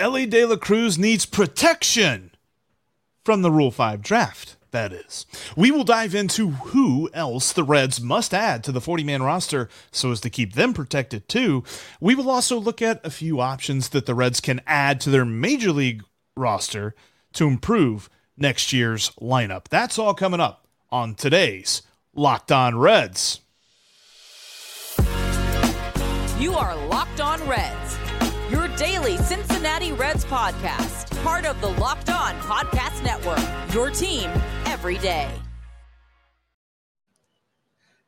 Elly De La Cruz needs protection from the Rule 5 draft. That is. We will dive into who else the Reds must add to the 40 man roster so as to keep them protected too. We will also look at a few options that the Reds can add to their major league roster to improve next year's lineup. That's all coming up on today's Locked On Reds. You are Locked On Reds, daily Cincinnati Reds podcast, part of the Locked On Podcast Network, your team every day.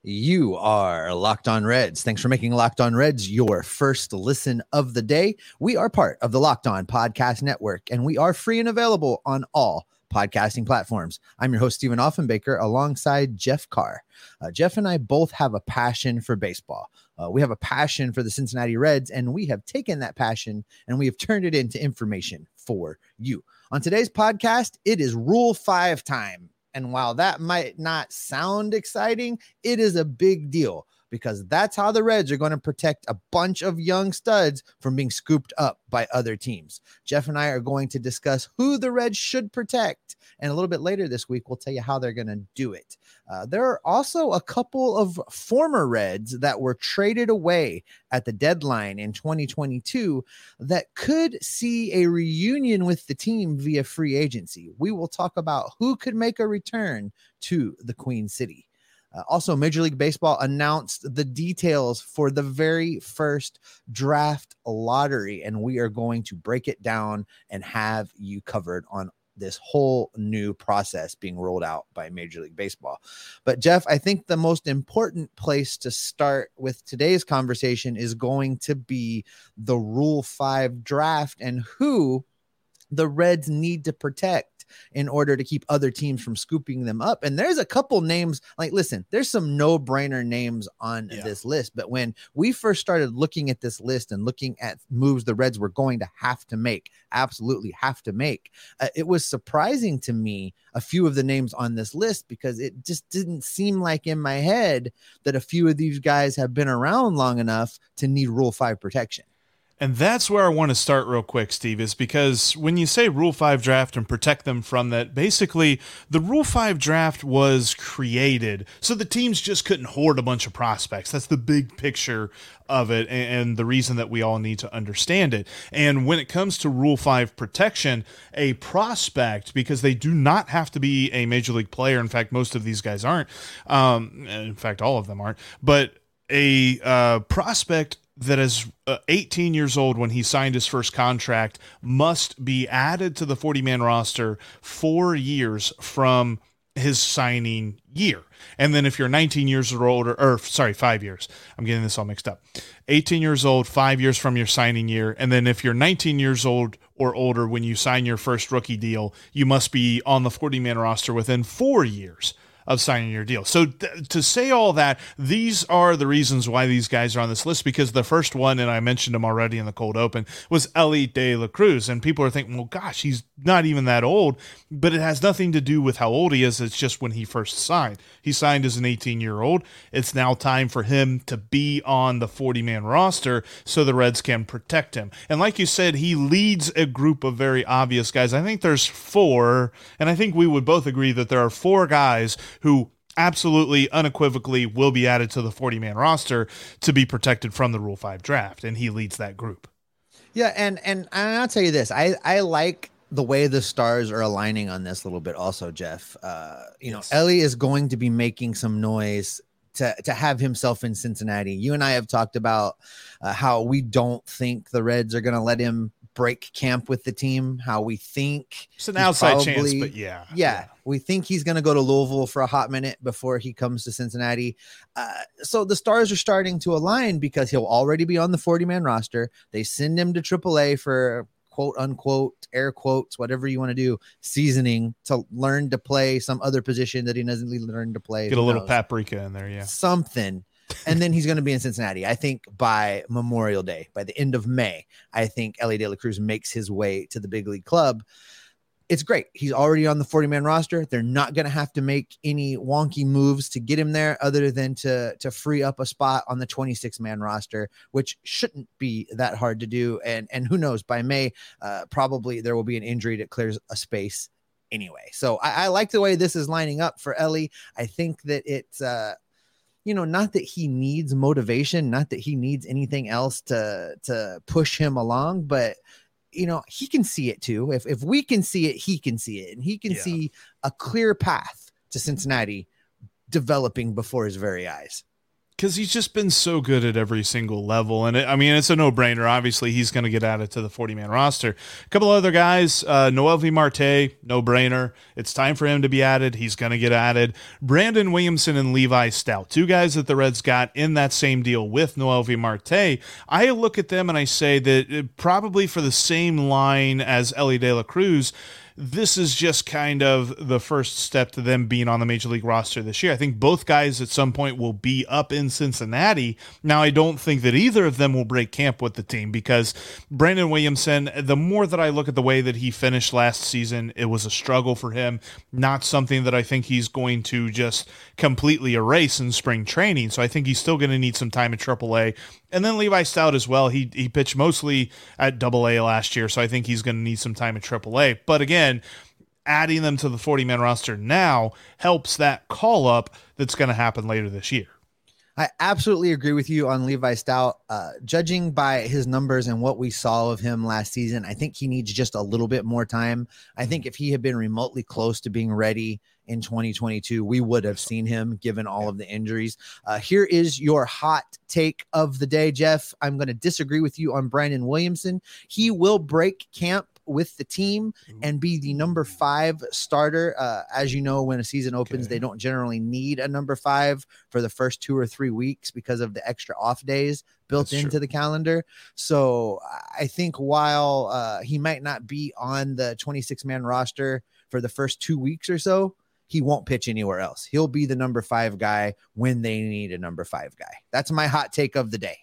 You are Locked On Reds. Thanks for making Locked On Reds your first listen of the day. We are part of the Locked On Podcast Network, and we are free and available on all podcasting platforms. I'm your host, Stephen Offenbaker, alongside Jeff Carr. Uh, Jeff and I both have a passion for baseball. Uh, we have a passion for the Cincinnati Reds, and we have taken that passion and we have turned it into information for you. On today's podcast, it is Rule 5 time. And while that might not sound exciting, it is a big deal because that's how the Reds are going to protect a bunch of young studs from being scooped up by other teams. Jeff and I are going to discuss who the Reds should protect. And a little bit later this week, we'll tell you how they're going to do it. Uh, there are also a couple of former Reds that were traded away at the deadline in 2022 that could see a reunion with the team via free agency. We will talk about who could make a return to the Queen City. Uh, also, Major League Baseball announced the details for the very first draft lottery, and we are going to break it down and have you covered on this whole new process being rolled out by Major League Baseball. But, Jeff, I think the most important place to start with today's conversation is going to be the Rule 5 draft and who the Reds need to protect in order to keep other teams from scooping them up. And there's a couple names, like, listen, there's some no brainer names on yeah. this list. But when we first started looking at this list and looking at moves the Reds were going to have to make, absolutely have to make, uh, it was surprising to me a few of the names on this list because it just didn't seem like in my head that a few of these guys have been around long enough to need Rule 5 protection. And that's where I want to start real quick, Steve, is because when you say Rule 5 draft and protect them from that, basically the Rule 5 draft was created so the teams just couldn't hoard a bunch of prospects. That's the big picture of it and the reason that we all need to understand it. And when it comes to Rule 5 protection, a prospect, because they do not have to be a major league player, in fact, most of these guys aren't, um, in fact, all of them aren't, but a uh, prospect that is uh, 18 years old when he signed his first contract must be added to the 40 man roster four years from his signing year. And then if you're 19 years or older, or sorry, five years, I'm getting this all mixed up. 18 years old, five years from your signing year. And then if you're 19 years old or older when you sign your first rookie deal, you must be on the 40 man roster within four years of signing your deal. So th- to say all that, these are the reasons why these guys are on this list because the first one, and I mentioned him already in the cold open, was Elly De La Cruz. And people are thinking, well, gosh, he's not even that old, but it has nothing to do with how old he is. It's just when he first signed. He signed as an 18 year old. It's now time for him to be on the 40 man roster so the Reds can protect him. And like you said, he leads a group of very obvious guys. I think there's four, and I think we would both agree that there are four guys who absolutely unequivocally will be added to the 40 man roster to be protected from the Rule 5 draft. And he leads that group. Yeah, and and I'll tell you this, I I like the way the stars are aligning on this a little bit, also, Jeff. Uh, you yes. know, Elly is going to be making some noise to to have himself in Cincinnati. You and I have talked about uh, how we don't think the Reds are going to let him break camp with the team. How we think it's an outside probably, chance, but yeah, yeah, yeah, we think he's going to go to Louisville for a hot minute before he comes to Cincinnati. Uh, so the stars are starting to align because he'll already be on the 40 man roster. They send him to AAA for quote unquote air quotes whatever you want to do seasoning to learn to play some other position that he doesn't learn to play get a little knows? paprika in there yeah something and then he's going to be in Cincinnati. I think by Memorial Day, by the end of May, I think Elly De La Cruz makes his way to the big league club. it's great. He's already on the 40 man roster. They're not going to have to make any wonky moves to get him there other than to to free up a spot on the 26 man roster, which shouldn't be that hard to do. And and who knows, by May, uh, probably there will be an injury that clears a space anyway. So I, I like the way this is lining up for Elly. I think that it's uh you know, not that he needs motivation, not that he needs anything else to to push him along, but you know, he can see it too. If if we can see it, he can see it, and he can yeah. see a clear path to Cincinnati developing before his very eyes because he's just been so good at every single level. And it, I mean, it's a no brainer. Obviously, he's going to get added to the 40 man roster. A couple other guys, uh, Noelvi Marte, no brainer. It's time for him to be added. He's going to get added. Brandon Williamson and Levi Stoudt, two guys that the Reds got in that same deal with Noel Noelvi Marte. I look at them and I say that uh, probably for the same line as Elly De La Cruz, this is just kind of the first step to them being on the major league roster this year. I think both guys at some point will be up in Cincinnati. Now, I don't think that either of them will break camp with the team because Brandon Williamson, the more that I look at the way that he finished last season, it was a struggle for him, not something that I think he's going to just completely erase in spring training. So I think he's still going to need some time at AAA. And then Levi Stoudt as well. He he pitched mostly at Double A last year, so I think he's going to need some time at Triple A. But again, adding them to the 40 man roster now helps that call up that's going to happen later this year. I absolutely agree with you on Levi Stoudt. Uh, judging by his numbers and what we saw of him last season, I think he needs just a little bit more time. I think if he had been remotely close to being ready in 2022, we would have seen him given all of the injuries. Uh, here is your hot take of the day, Jeff. I'm going to disagree with you on Brandon Williamson. He will break camp with the team and be the number five starter. Uh, as you know, when a season opens, okay. they don't generally need a number five for the first two or three weeks because of the extra off days built That's into true. the calendar. So I think while uh, he might not be on the 26 man roster for the first two weeks or so, he won't pitch anywhere else. He'll be the number five guy when they need a number five guy. That's my hot take of the day.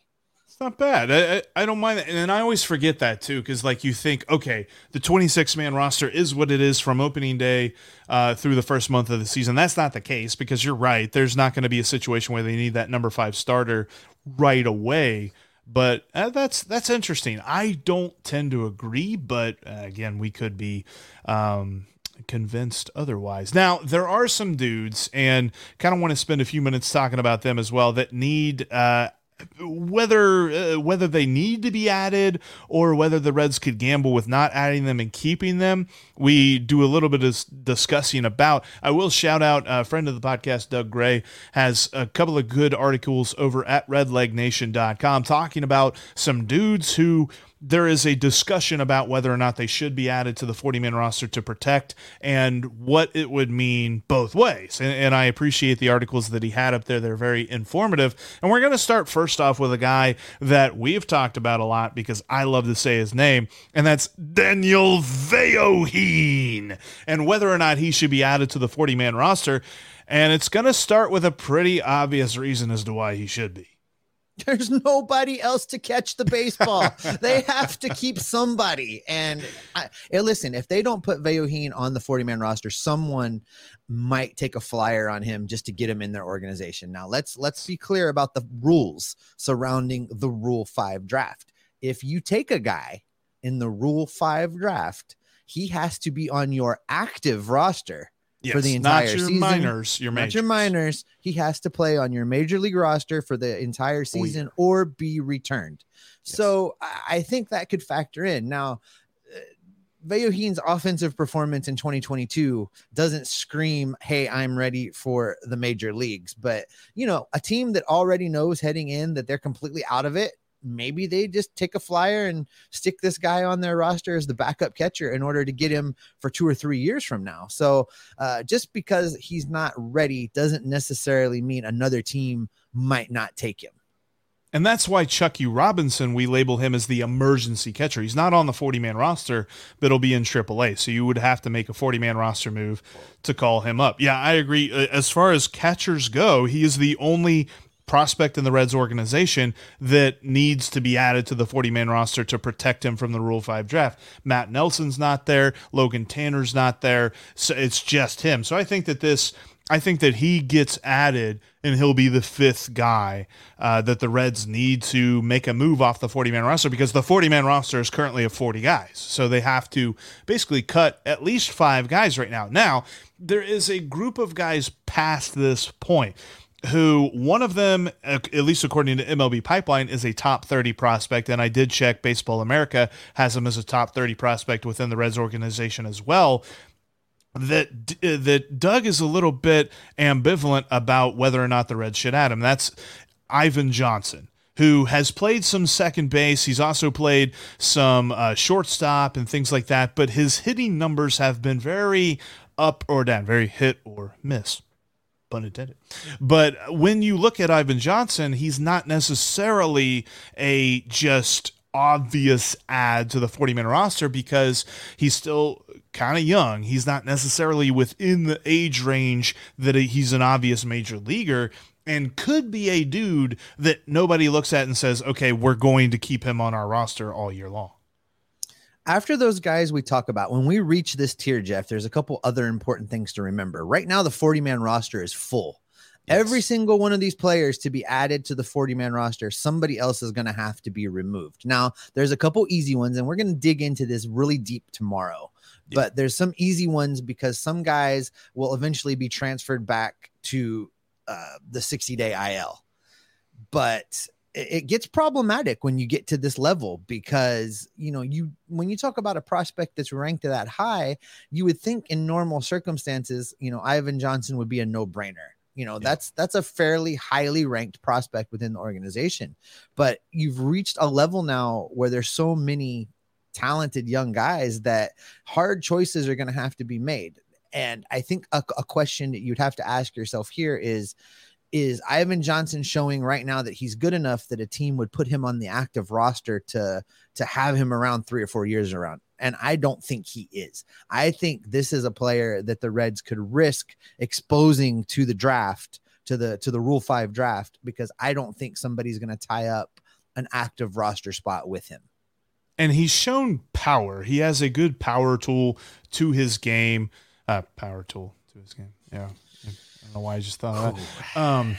It's not bad. I, I, I don't mind that. And I always forget that too, because like you think, okay, the 26 man roster is what it is from opening day uh, through the first month of the season. That's not the case because you're right. There's not going to be a situation where they need that number five starter right away. But uh, that's that's interesting. I don't tend to agree, but uh, again, we could be um, convinced otherwise. Now, there are some dudes, and kind of want to spend a few minutes talking about them as well, that need uh, whether uh, whether they need to be added or whether the Reds could gamble with not adding them and keeping them, we do a little bit of discussing about. I will shout out a friend of the podcast, Doug Gray, has a couple of good articles over at RedLegNation.com talking about some dudes who there is a discussion about whether or not they should be added to the 40 man roster to protect and what it would mean both ways. And, and I appreciate the articles that he had up there. They're very informative. And we're going to start first off with a guy that we've talked about a lot because I love to say his name, and that's Daniel Vellojin. And whether or not he should be added to the 40 man roster. And it's going to start with a pretty obvious reason as to why he should be. There's nobody else to catch the baseball. they have to keep somebody. And I, listen, if they don't put Vellojin on the 40 man roster, someone might take a flyer on him just to get him in their organization. Now let's let's be clear about the rules surrounding the Rule 5 draft. If you take a guy in the Rule 5 draft, he has to be on your active roster yes, for the entire not your season. minors, your not your minors. He has to play on your major league roster for the entire season oh, yeah. or be returned. Yes. So I think that could factor in. Now, uh, offensive performance in 2022 doesn't scream, "Hey, I'm ready for the major leagues." But you know, a team that already knows heading in that they're completely out of it maybe they just take a flyer and stick this guy on their roster as the backup catcher in order to get him for two or three years from now. So uh, just because he's not ready doesn't necessarily mean another team might not take him. And that's why Chuckie Robinson, we label him as the emergency catcher. He's not on the 40 man roster, but he'll be in AAA. So you would have to make a 40 man roster move to call him up. Yeah, I agree. Uh, as far as catchers go, he is the only prospect in the Reds organization that needs to be added to the 40 man roster to protect him from the Rule 5 draft. Matt Nelson's not there, Logan Tanner's not there, so it's just him. So I think that this I think that he gets added and he'll be the fifth guy uh, that the Reds need to make a move off the 40 man roster because the 40 man roster is currently of 40 guys. So they have to basically cut at least five guys right now. Now, there is a group of guys past this point who one of them, at least according to MLB Pipeline, is a top 30 prospect. And I did check Baseball America has him as a top 30 prospect within the Reds organization as well that uh, that Doug is a little bit ambivalent about whether or not the Reds should add him. That's Ivan Johnson, who has played some second base. He's also played some uh, shortstop and things like that. But his hitting numbers have been very up or down, very hit or miss. Pun intended. But when you look at Ivan Johnson, he's not necessarily a just obvious add to the 40 man roster because he's still kind of young. He's not necessarily within the age range that he's an obvious major leaguer and could be a dude that nobody looks at and says, okay, we're going to keep him on our roster all year long. After those guys we talk about, when we reach this tier, Jeff, there's a couple other important things to remember. Right now, the 40 man roster is full. Yes. Every single one of these players to be added to the 40 man roster, somebody else is going to have to be removed. Now, there's a couple easy ones, and we're going to dig into this really deep tomorrow but there's some easy ones because some guys will eventually be transferred back to uh, the 60 day IL. But it gets problematic when you get to this level because you know you when you talk about a prospect that's ranked that high you would think in normal circumstances you know ivan johnson would be a no-brainer you know yeah. that's that's a fairly highly ranked prospect within the organization but you've reached a level now where there's so many talented young guys that hard choices are going to have to be made. And I think a, a question that you'd have to ask yourself here is is Ivan Johnson showing right now that he's good enough that a team would put him on the active roster to to have him around 3 or 4 years around and I don't think he is. I think this is a player that the Reds could risk exposing to the draft to the to the Rule 5 draft because I don't think somebody's going to tie up an active roster spot with him and he's shown power. He has a good power tool to his game. Uh, power tool to his game. Yeah, don't know why I just thought of that. Um,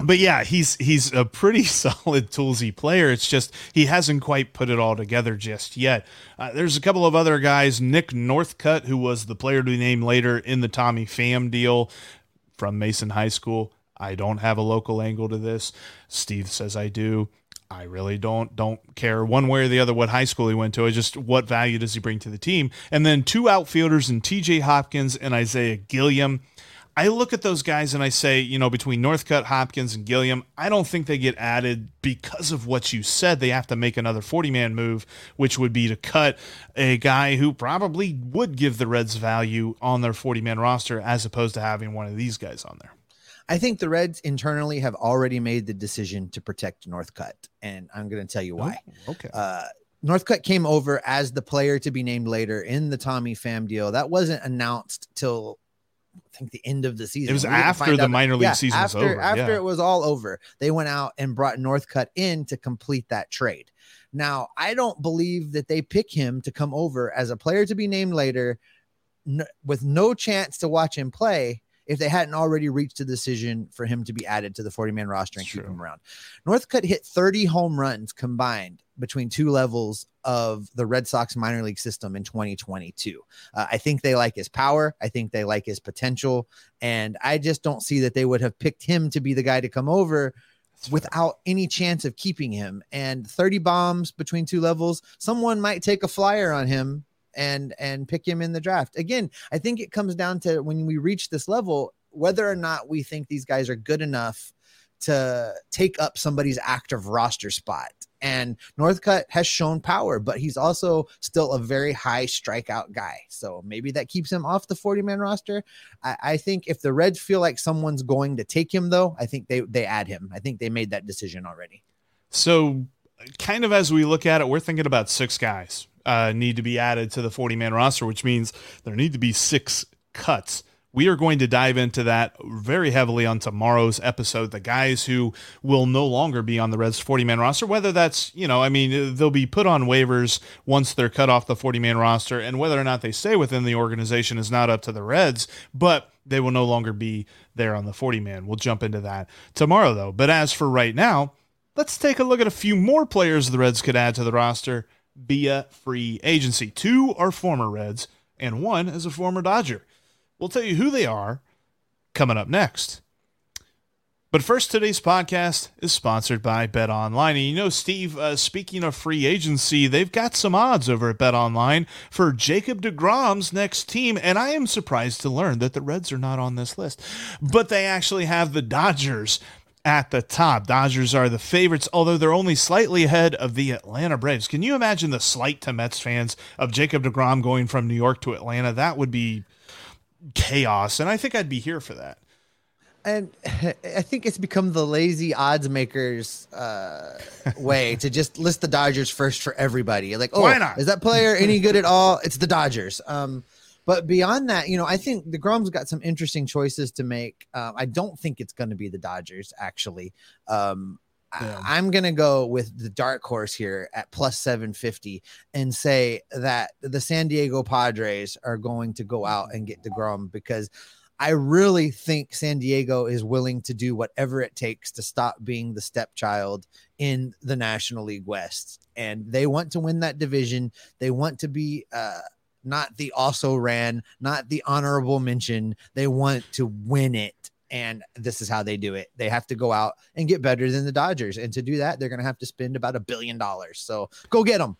but yeah, he's he's a pretty solid toolsy player. It's just he hasn't quite put it all together just yet. Uh, there's a couple of other guys. Nick Northcutt, who was the player to be named later in the Tommy Pham deal from Mason High School. I don't have a local angle to this. Steve says I do. I really don't don't care one way or the other what high school he went to. It's just what value does he bring to the team? And then two outfielders in T.J. Hopkins and Isiah Gilliam. I look at those guys and I say, you know, between Northcutt, Hopkins, and Gilliam, I don't think they get added because of what you said. They have to make another 40 man move, which would be to cut a guy who probably would give the Reds value on their 40 man roster as opposed to having one of these guys on there. I think the Reds internally have already made the decision to protect Northcutt, and I'm going to tell you why. Oh, okay. Uh, Northcutt came over as the player to be named later in the Tommy Pham deal. That wasn't announced till think the end of the season. It was after the minor league yeah, season after, was over. After yeah. it was all over, they went out and brought Northcutt in to complete that trade. Now, I don't believe that they pick him to come over as a player to be named later n- with no chance to watch him play if they hadn't already reached a decision for him to be added to the 40 man roster and keep him around. Northcutt hit 30 home runs combined between two levels of the Red Sox minor league system in 2022. Uh, I think they like his power. I think they like his potential. And I just don't see that they would have picked him to be the guy to come over without any chance of keeping him. And 30 bombs between two levels, someone might take a flyer on him and and pick him in the draft. Again, I think it comes down to when we reach this level whether or not we think these guys are good enough to take up somebody's active roster spot. And Northcutt has shown power, but he's also still a very high strikeout guy. So maybe that keeps him off the 40 man roster. I, I, think if the Reds feel like someone's going to take him, though, I think they, they add him. I think they made that decision already. So, kind of as we look at it, we're thinking about six guys uh, need to be added to the 40 man roster, which means there need to be six cuts We are going to dive into that very heavily on tomorrow's episode. The guys who will no longer be on the Reds 40 man roster, whether that's, you know, I mean, they'll be put on waivers once they're cut off the 40 man roster, and whether or not they stay within the organization is not up to the Reds, but they will no longer be there on the 40 man. We'll jump into that tomorrow, though. But as for right now, let's take a look at a few more players the Reds could add to the roster via free agency. Two are former Reds, and one is a former Dodger. We'll tell you who they are coming up next. But first, today's podcast is sponsored by Bet Online. And you know, Steve, uh, speaking of free agency, they've got some odds over at Bet Online for Jacob DeGrom's next team. And I am surprised to learn that the Reds are not on this list, but they actually have the Dodgers at the top. Dodgers are the favorites, although they're only slightly ahead of the Atlanta Braves. Can you imagine the slight to Mets fans of Jacob DeGrom going from New York to Atlanta? That would be chaos. And I think I'd be here for that and I think it's become the lazy odds makers uh, way to just list the Dodgers first for everybody. Like, oh, is that player any good at all? It's the Dodgers. Um, but beyond that, you know, I think DeGrom's got some interesting choices to make. Uh, I don't think it's going to be the Dodgers, actually. Um, yeah. I, I'm going to go with the dark horse here at plus 750 and say that the San Diego Padres are going to go out and get DeGrom because – I really think San Diego is willing to do whatever it takes to stop being the stepchild in the National League West. And they want to win that division. They want to be uh, not the also ran, not the honorable mention. They want to win it. And this is how they do it. They have to go out and get better than the Dodgers. And to do that, they're going to have to spend about a billion dollars. So go get them.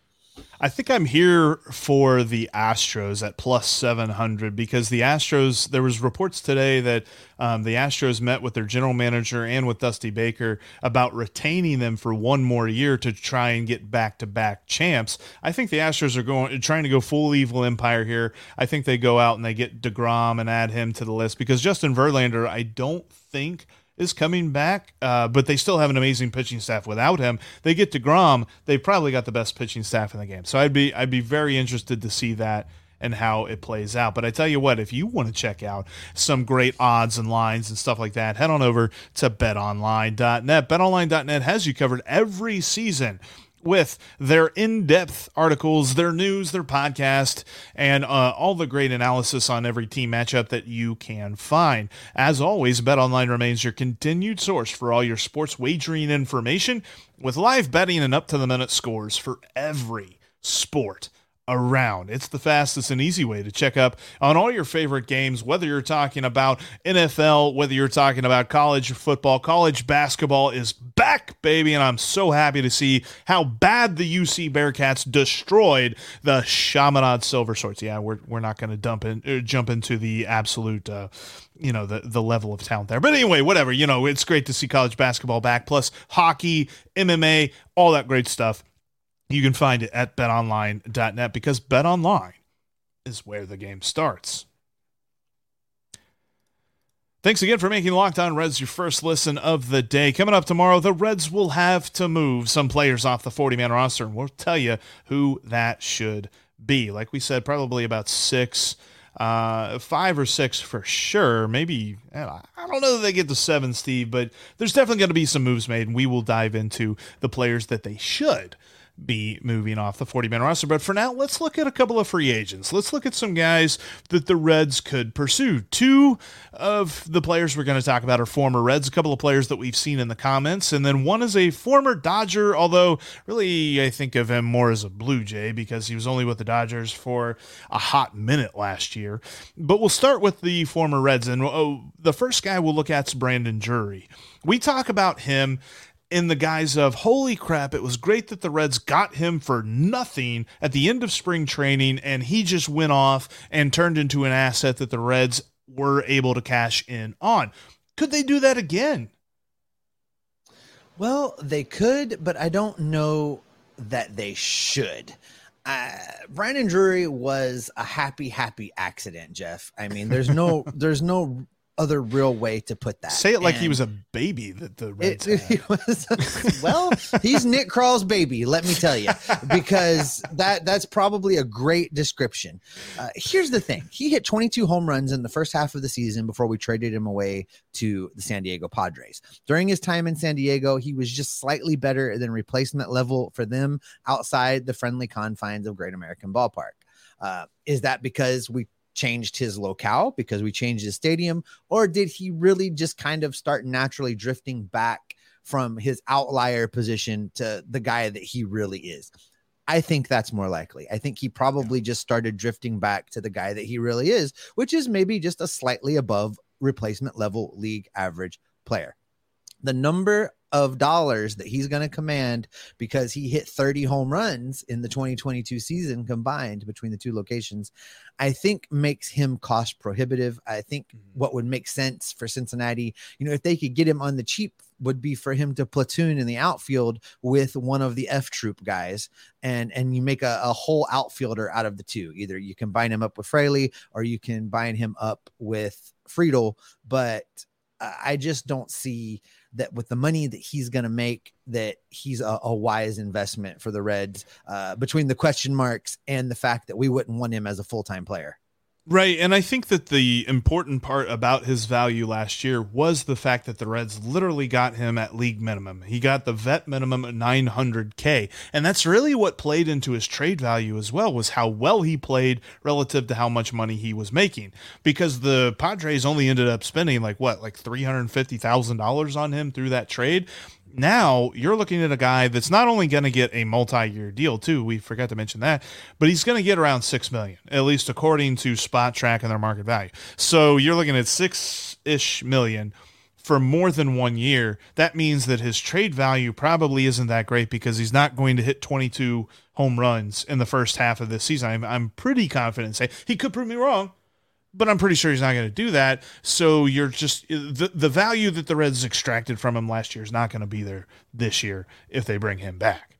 I think I'm here for the Astros at plus 700 because the Astros, there was reports today that um, the Astros met with their general manager and with Dusty Baker about retaining them for one more year to try and get back to back champs. I think the Astros are going trying to go full evil empire here. I think they go out and they get DeGrom and add him to the list because Justin Verlander, I don't think – is coming back, uh, but they still have an amazing pitching staff without him. They get to DeGrom, they've probably got the best pitching staff in the game. So I'd be I'd be very interested to see that and how it plays out. But I tell you what, if you want to check out some great odds and lines and stuff like that, head on over to betonline.net. Betonline.net has you covered every season with their in-depth articles, their news, their podcast, and uh, all the great analysis on every team matchup that you can find. As always, BetOnline remains your continued source for all your sports wagering information with live betting and up-to-the-minute scores for every sport around. It's the fastest and easy way to check up on all your favorite games, whether you're talking about NFL, whether you're talking about college football, college basketball is back, baby. And I'm so happy to see how bad the UC Bearcats destroyed the Chaminade Silver Swords. Yeah, we're, we're not going to dump in, uh, jump into the absolute, uh, you know the the level of talent there. But anyway, whatever. You know, it's great to see college basketball back, plus hockey, MMA, all that great stuff. You can find it at betonline.net because betonline is where the game starts. Thanks again for making Locked On Reds your first listen of the day. Coming up tomorrow, the Reds will have to move some players off the 40 man roster, and we'll tell you who that should be. Like we said, probably about six, uh, five or six for sure. Maybe, I don't know that they get to seven, Steve, but there's definitely going to be some moves made, and we will dive into the players that they should be moving off the 40 man roster. But for now, let's look at a couple of free agents. Let's look at some guys that the Reds could pursue. Two of the players we're going to talk about are former Reds, a couple of players that we've seen in the comments. And then one is a former Dodger, although really I think of him more as a Blue Jay because he was only with the Dodgers for a hot minute last year. But we'll start with the former Reds. And oh, the first guy we'll look at is Brandon Drury. We talk about him in the guise of holy crap, it was great that the Reds got him for nothing at the end of spring training, and he just went off and turned into an asset that the Reds were able to cash in on. Could they do that again? Well, they could, but I don't know that they should. Uh, and Drury was a happy, happy accident, Jeff. I mean, there's no, there's no other real way to put that. Say it like And he was a baby that the Reds it, was, well, he's Nick Krall's baby, let me tell you, because that that's probably a great description. Uh, here's the thing: he hit 22 home runs in the first half of the season before we traded him away to the San Diego Padres. During his time in San Diego, he was just slightly better than replacement level for them outside the friendly confines of Great American Ballpark. Uh, is that because we changed his locale because we changed his stadium, or did he really just kind of start naturally drifting back from his outlier position to the guy that he really is? I think that's more likely. I think he probably just started drifting back to the guy that he really is, which is maybe just a slightly above replacement level league average player. The number of dollars that he's going to command because he hit 30 home runs in the 2022 season combined between the two locations, I think makes him cost prohibitive. I think mm-hmm. what would make sense for Cincinnati, you know, if they could get him on the cheap, would be for him to platoon in the outfield with one of the F troop guys, and and you make a, a whole outfielder out of the two. Either you combine him up with Fraley or you can bind him up with Friedl, but I just don't see that with the money that he's going to make that he's a, a, wise investment for the Reds uh, between the question marks and the fact that we wouldn't want him as a full-time player. Right. And I think that the important part about his value last year was the fact that the Reds literally got him at league minimum. He got the vet minimum at 900K. And that's really what played into his trade value as well, was how well he played relative to how much money he was making. Because the Padres only ended up spending like what, like $350,000 on him through that trade now you're looking at a guy that's not only going to get a multi-year deal too we forgot to mention that but he's going to get around six million at least according to Spotrac and their market value. So you're looking at six-ish million for more than one year. That means that his trade value probably isn't that great because he's not going to hit 22 home runs in the first half of this season. I'm, I'm pretty confident say he could prove me wrong but I'm pretty sure he's not going to do that. So you're just the the value that the Reds extracted from him last year is not going to be there this year if they bring him back.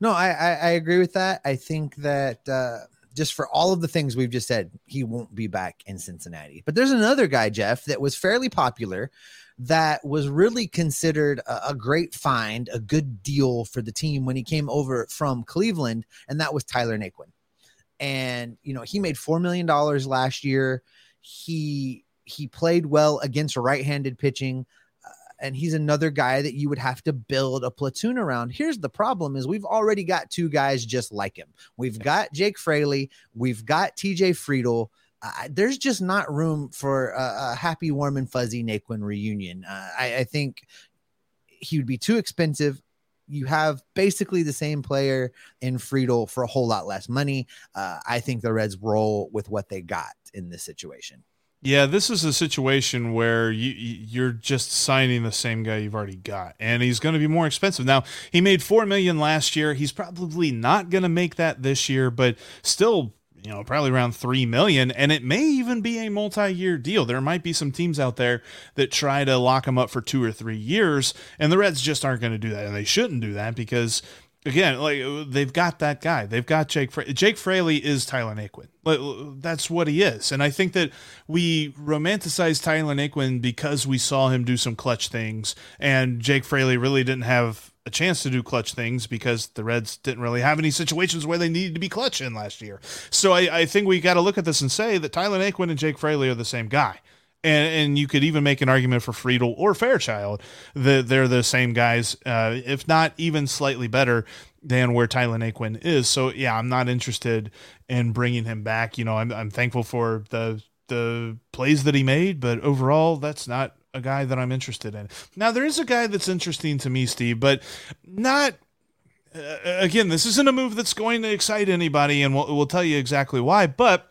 No, I I, I agree with that. I think that uh, just for all of the things we've just said, he won't be back in Cincinnati. But there's another guy, Jeff, that was fairly popular. That was really considered a, a great find, a good deal for the team when he came over from Cleveland, and that was Tyler Naquin and you know he made four million dollars last year. He he played well against right-handed pitching, uh, and he's another guy that you would have to build a platoon around. Here's the problem: is we've already got two guys just like him. We've got Jake Fraley, we've got T.J. Friedl. Uh, there's just not room for a, a, happy, warm, and fuzzy Naquin reunion. Uh, I, I think he would be too expensive you have basically the same player in Friedl for a whole lot less money. Uh, I think the Reds roll with what they got in this situation. Yeah, this is a situation where you you're just signing the same guy you've already got, and he's going to be more expensive. Now he made four million last year. He's probably not going to make that this year, but still you know, probably around 3 million and it may even be a multi-year deal. There might be some teams out there that try to lock him up for 2 or 3 years and the Reds just aren't going to do that and they shouldn't do that because again, like they've got that guy. They've got Jake Fra- Jake Fraley is Tyler Naquin. That's what he is. And I think that we romanticize Tyler Naquin because we saw him do some clutch things and Jake Fraley really didn't have a chance to do clutch things because the Reds didn't really have any situations where they needed to be clutch in last year. So I, I think we got to look at this and say that Tyler Naquin and Jake Fraley are the same guy. And, and you could even make an argument for Friedl or Fairchild that they're the same guys, uh, if not even slightly better than where Tyler Naquin is. So yeah, I'm not interested in bringing him back. You know, I'm, I'm thankful for the the plays that he made, but overall, that's not a guy that I'm interested in. Now, there is a guy that's interesting to me, Steve, but not. Uh, again, this isn't a move that's going to excite anybody, and we'll, we'll tell you exactly why. But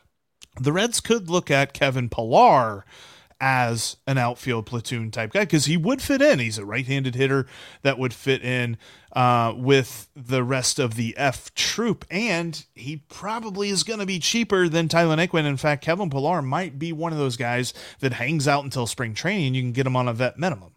the Reds could look at Kevin Pillar as an outfield platoon type guy because he would fit in. He's a right-handed hitter that would fit in uh, with the rest of the F troop, and he probably is going to be cheaper than Tyler Naquin. In fact, Kevin Pillar might be one of those guys that hangs out until spring training. And you can get him on a vet minimum.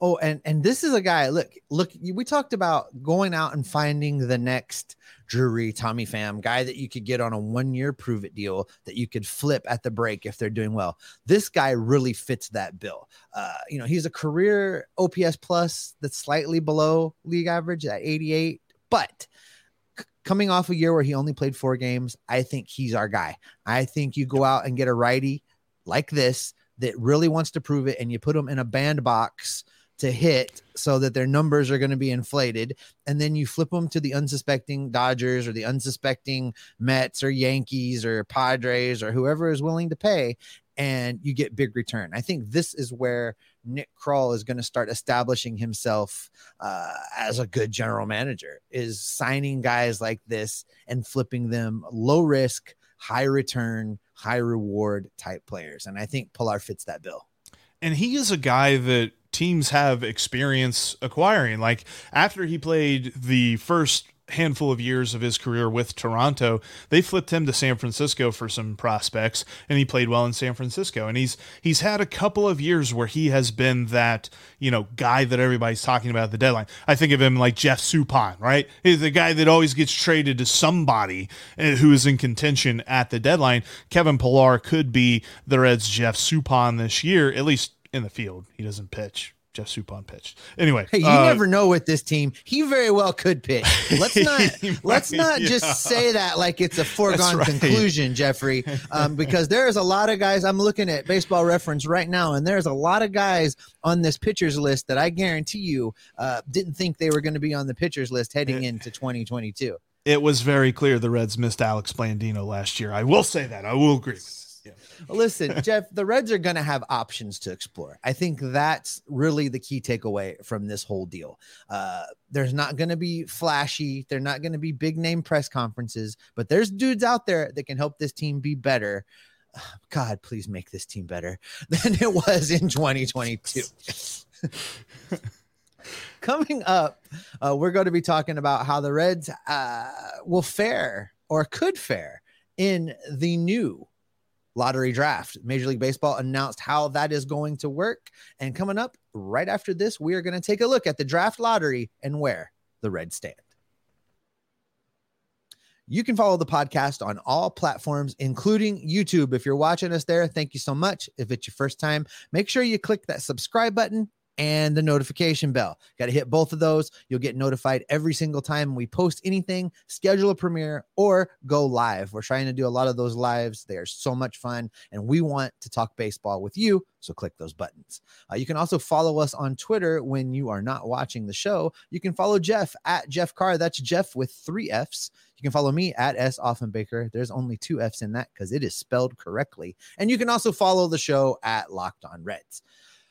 Oh, and and this is a guy. Look, look. We talked about going out and finding the next Drury, Tommy Pham guy that you could get on a one-year prove-it deal that you could flip at the break if they're doing well. This guy really fits that bill. Uh, you know, he's a career OPS plus that's slightly below league average at 88, but coming off a year where he only played four games, I think he's our guy. I think you go out and get a righty like this that really wants to prove it, and you put him in a bandbox to hit so that their numbers are going to be inflated. And then you flip them to the unsuspecting Dodgers or the unsuspecting Mets or Yankees or Padres or whoever is willing to pay, and you get big return. I think this is where Nick Krall is going to start establishing himself uh, as a good general manager, is signing guys like this and flipping them low risk, high return, high reward type players. And I think Pillar fits that bill. And he is a guy that teams have experience acquiring. Like after he played the first handful of years of his career with Toronto, they flipped him to San Francisco for some prospects and he played well in San Francisco. And he's he's had a couple of years where he has been that, you know, guy that everybody's talking about at the deadline. I think of him like Jeff Suppan, right? He's the guy that always gets traded to somebody uh, who is in contention at the deadline. Kevin Pillar could be the Reds Jeff Suppan this year, at least in the field. He doesn't pitch. Jeff Suppan pitched. Anyway, hey, you uh, never know with this team. He very well could pitch. Let's not let's not yeah. just say that like it's a foregone right. conclusion, Jeffrey. Um, because there's a lot of guys. I'm looking at Baseball Reference right now, and there's a lot of guys on this pitchers list that I guarantee you uh, didn't think they were going to be on the pitchers list heading into 2022. It was very clear the Reds missed Alex Blandino last year. I will say that. I will agree. Yeah. Listen, Jeff, the Reds are going to have options to explore. I think that's really the key takeaway from this whole deal. Uh, there's not going to be flashy, they're not going to be big name press conferences, but there's dudes out there that can help this team be better. God, please make this team better than it was in 2022. Coming up, uh, we're going to be talking about how the Reds uh, will fare or could fare in the new lottery draft. Major League Baseball announced how that is going to work. And coming up right after this, we are going to take a look at the draft lottery and where the Reds stand. You can follow the podcast on all platforms, including YouTube. If you're watching us there, thank you so much. If it's your first time, make sure you click that subscribe button and the notification bell. Got to hit both of those. You'll get notified every single time we post anything, schedule a premiere, or go live. We're trying to do a lot of those lives. They are so much fun, and we want to talk baseball with you. So click those buttons. Uh, you can also follow us on Twitter when you are not watching the show. You can follow Jeff at Jeff Carr. That's Jeff with three F's. You can follow me at S Offenbaker. There's only two F's in that because it is spelled correctly. And you can also follow the show at Locked On Reds.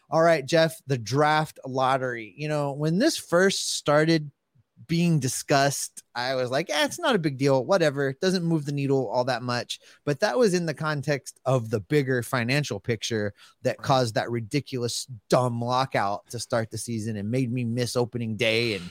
All right, Jeff, the draft lottery. You know, when this first started being discussed, I was like, eh, it's not a big deal. Whatever. It doesn't move the needle all that much. But that was in the context of the bigger financial picture that caused that ridiculous, dumb lockout to start the season and made me miss opening day and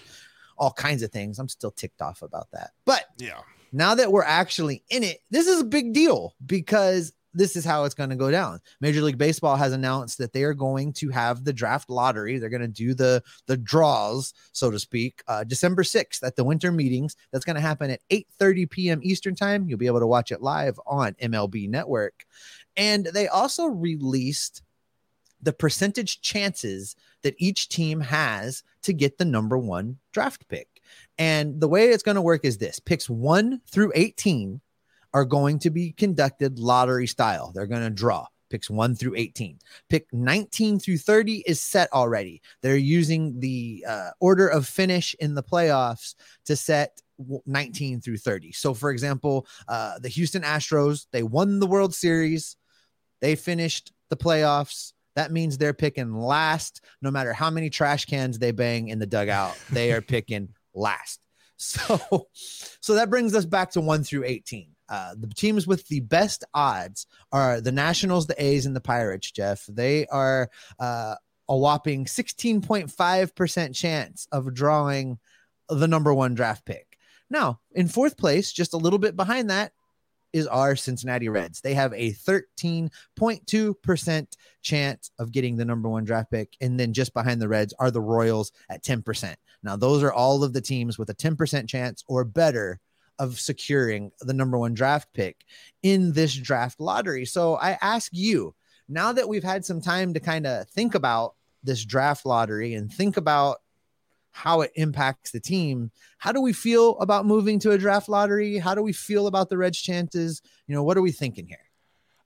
all kinds of things. I'm still ticked off about that. But yeah, now that we're actually in it, this is a big deal because this is how it's going to go down. Major League Baseball has announced that they are going to have the draft lottery. They're going to do the the draws, so to speak, uh, December 6th at the winter meetings. That's going to happen at 8:30 p.m. Eastern Time. You'll be able to watch it live on MLB Network. And they also released the percentage chances that each team has to get the number 1 draft pick. And the way it's going to work is this: picks 1 through 18 are going to be conducted lottery style. They're going to draw picks 1 through 18. Pick 19 through 30 is set already. They're using the uh, order of finish in the playoffs to set 19 through 30. So, for example, uh, the Houston Astros, they won the World Series, they finished the playoffs. That means they're picking last, no matter how many trash cans they bang in the dugout, they are picking last. So, so that brings us back to 1 through 18. Uh, the teams with the best odds are the Nationals, the A's, and the Pirates, Jeff. They are uh, a whopping 16.5% chance of drawing the number one draft pick. Now, in fourth place, just a little bit behind that, is our Cincinnati Reds. They have a 13.2% chance of getting the number one draft pick. And then just behind the Reds are the Royals at 10%. Now, those are all of the teams with a 10% chance or better of securing the number one draft pick in this draft lottery. So I ask you, now that we've had some time to kind of think about this draft lottery and think about how it impacts the team. How do we feel about moving to a draft lottery? How do we feel about the Reds' chances? You know, what are we thinking here?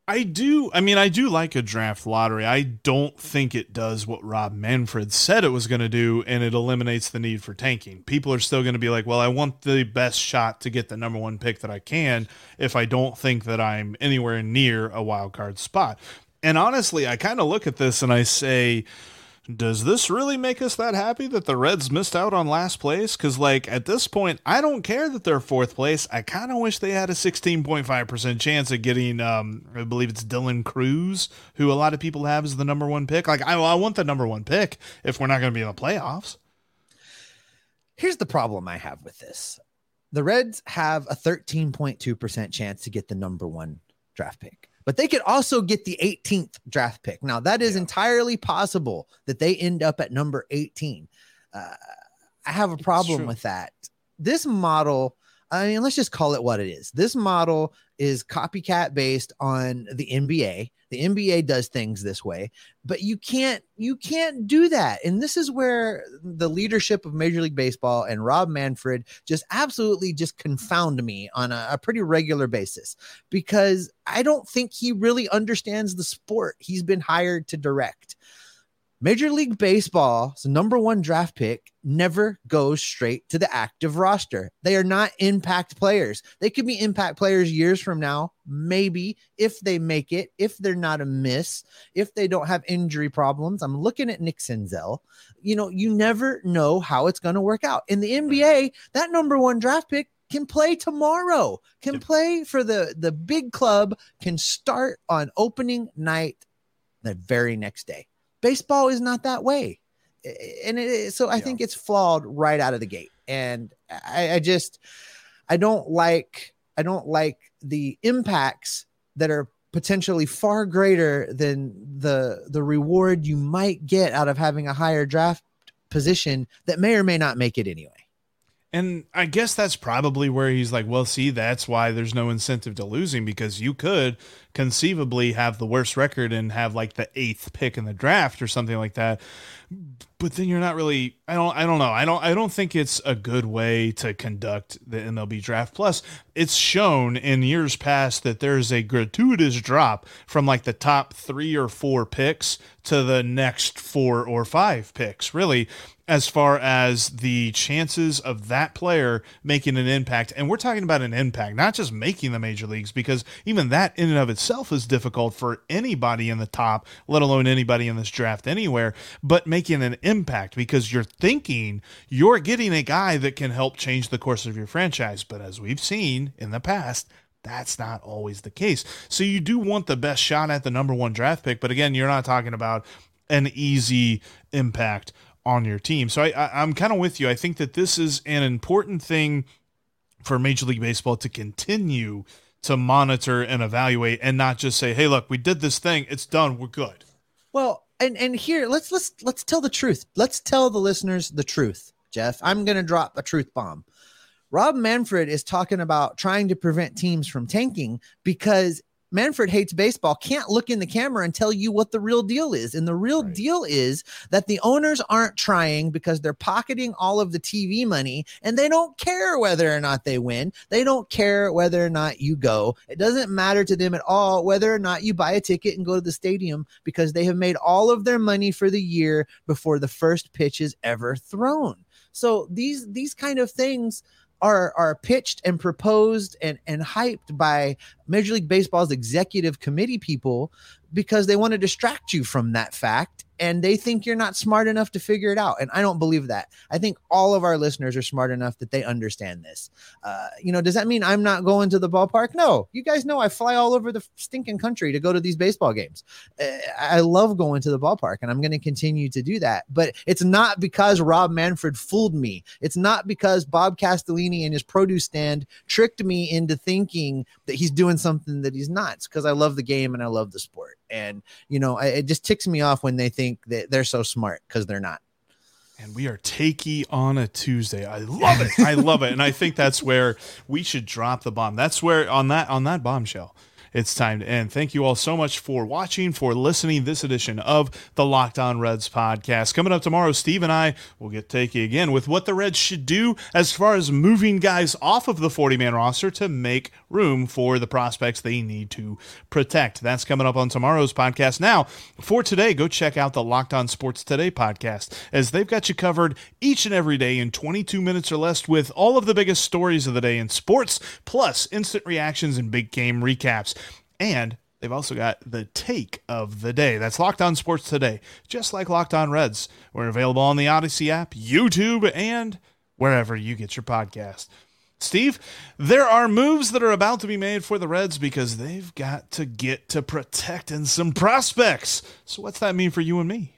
I do. I mean, I do like a draft lottery. I don't think it does what Rob Manfred said it was going to do, and it eliminates the need for tanking. People are still going to be like, well, I want the best shot to get the number one pick that I can if I don't think that I'm anywhere near a wild card spot. And honestly, I kind of look at this and I say, does this really make us that happy that the Reds missed out on last place? Because, like, at this point, I don't care that they're fourth place. I kind of wish they had a 16.5% chance of getting, um, I believe it's Dylan Crews, who a lot of people have as the number one pick. Like, I, I want the number one pick if we're not going to be in the playoffs. Here's the problem I have with this the Reds have a 13.2% chance to get the number one draft pick but they could also get the 18th draft pick. Now, that is yeah. entirely possible that they end up at number 18. Uh, I have a problem with that. This model, I mean, let's just call it what it is. This model is copycat based on the NBA. The NBA does things this way, but you can't you can't do that. And this is where the leadership of Major League Baseball and Rob Manfred just absolutely just confound me on a, a pretty regular basis because I don't think he really understands the sport he's been hired to direct. Major League Baseball's number one draft pick never goes straight to the active roster. They are not impact players. They could be impact players years from now, maybe if they make it, if they're not a miss, if they don't have injury problems. I'm looking at Nick Senzel. You know, you never know how it's going to work out. In the NBA, that number one draft pick can play tomorrow, can play for the the big club, can start on opening night the very next day baseball is not that way. And it, so i yeah. think it's flawed right out of the gate. And I, I just i don't like i don't like the impacts that are potentially far greater than the the reward you might get out of having a higher draft position that may or may not make it anyway. And I guess that's probably where he's like, well, see, that's why there's no incentive to losing because you could conceivably have the worst record and have like the eighth pick in the draft or something like that but then you're not really I don't I don't know. I don't I don't think it's a good way to conduct the MLB draft. Plus, it's shown in years past that there's a gratuitous drop from like the top 3 or 4 picks to the next 4 or 5 picks. Really, as far as the chances of that player making an impact. And we're talking about an impact, not just making the major leagues, because even that in and of itself is difficult for anybody in the top, let alone anybody in this draft anywhere, but making an impact because you're thinking you're getting a guy that can help change the course of your franchise. But as we've seen in the past, that's not always the case. So you do want the best shot at the number one draft pick, but again, you're not talking about an easy impact on your team. So I, I, I'm kind of with you. I think that this is an important thing for Major League Baseball to continue to monitor and evaluate and not just say, hey, look, we did this thing, it's done, we're good. Well, and and here let's let's let's tell the truth. Let's tell the listeners the truth, Jeff. I'm going to drop a truth bomb. Rob Manfred is talking about trying to prevent teams from tanking because Manfred hates baseball can't look in the camera and tell you what the real deal is. And the real right. deal is that the owners aren't trying because they're pocketing all of the TV money and they don't care whether or not they win. They don't care whether or not you go. It doesn't matter to them at all whether or not you buy a ticket and go to the stadium because they have made all of their money for the year before the first pitch is ever thrown. So these these kind of things are are pitched and proposed and and hyped by Major League Baseball's executive committee people because they want to distract you from that fact and they think you're not smart enough to figure it out. And I don't believe that. I think all of our listeners are smart enough that they understand this. Uh, you know, does that mean I'm not going to the ballpark? No. You guys know I fly all over the stinking country to go to these baseball games. Uh, I love going to the ballpark and I'm going to continue to do that. But it's not because Rob Manfred fooled me. It's not because Bob Castellini and his produce stand tricked me into thinking that he's doing something that he's not. It's because I love the game and I love the sport. And, you know, I, it just ticks me off when they think that they're so smart because they're not. And we are takey on a Tuesday. I love it. I love it. And I think that's where we should drop the bomb. That's where on that on that bombshell it's time to end. Thank you all so much for watching, for listening this edition of the Locked On Reds podcast. Coming up tomorrow, Steve and I will get takey again with what the Reds should do as far as moving guys off of the 40 man roster to make room for the prospects they need to protect. That's coming up on tomorrow's podcast. Now, for today, go check out the Locked On Sports Today podcast as they've got you covered each and every day in 22 minutes or less with all of the biggest stories of the day in sports, plus instant reactions and big game recaps. And they've also got the take of the day. That's Locked On Sports Today, just like Locked On Reds. We're available on the Odyssey app, YouTube, and wherever you get your podcast. Steve, there are moves that are about to be made for the Reds because they've got to get to protecting some prospects. So, what's that mean for you and me?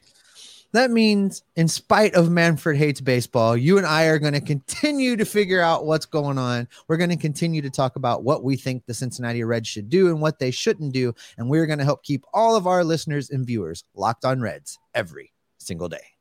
That means, in spite of Manfred hates baseball, you and I are going to continue to figure out what's going on. We're going to continue to talk about what we think the Cincinnati Reds should do and what they shouldn't do. And we're going to help keep all of our listeners and viewers locked on Reds every single day.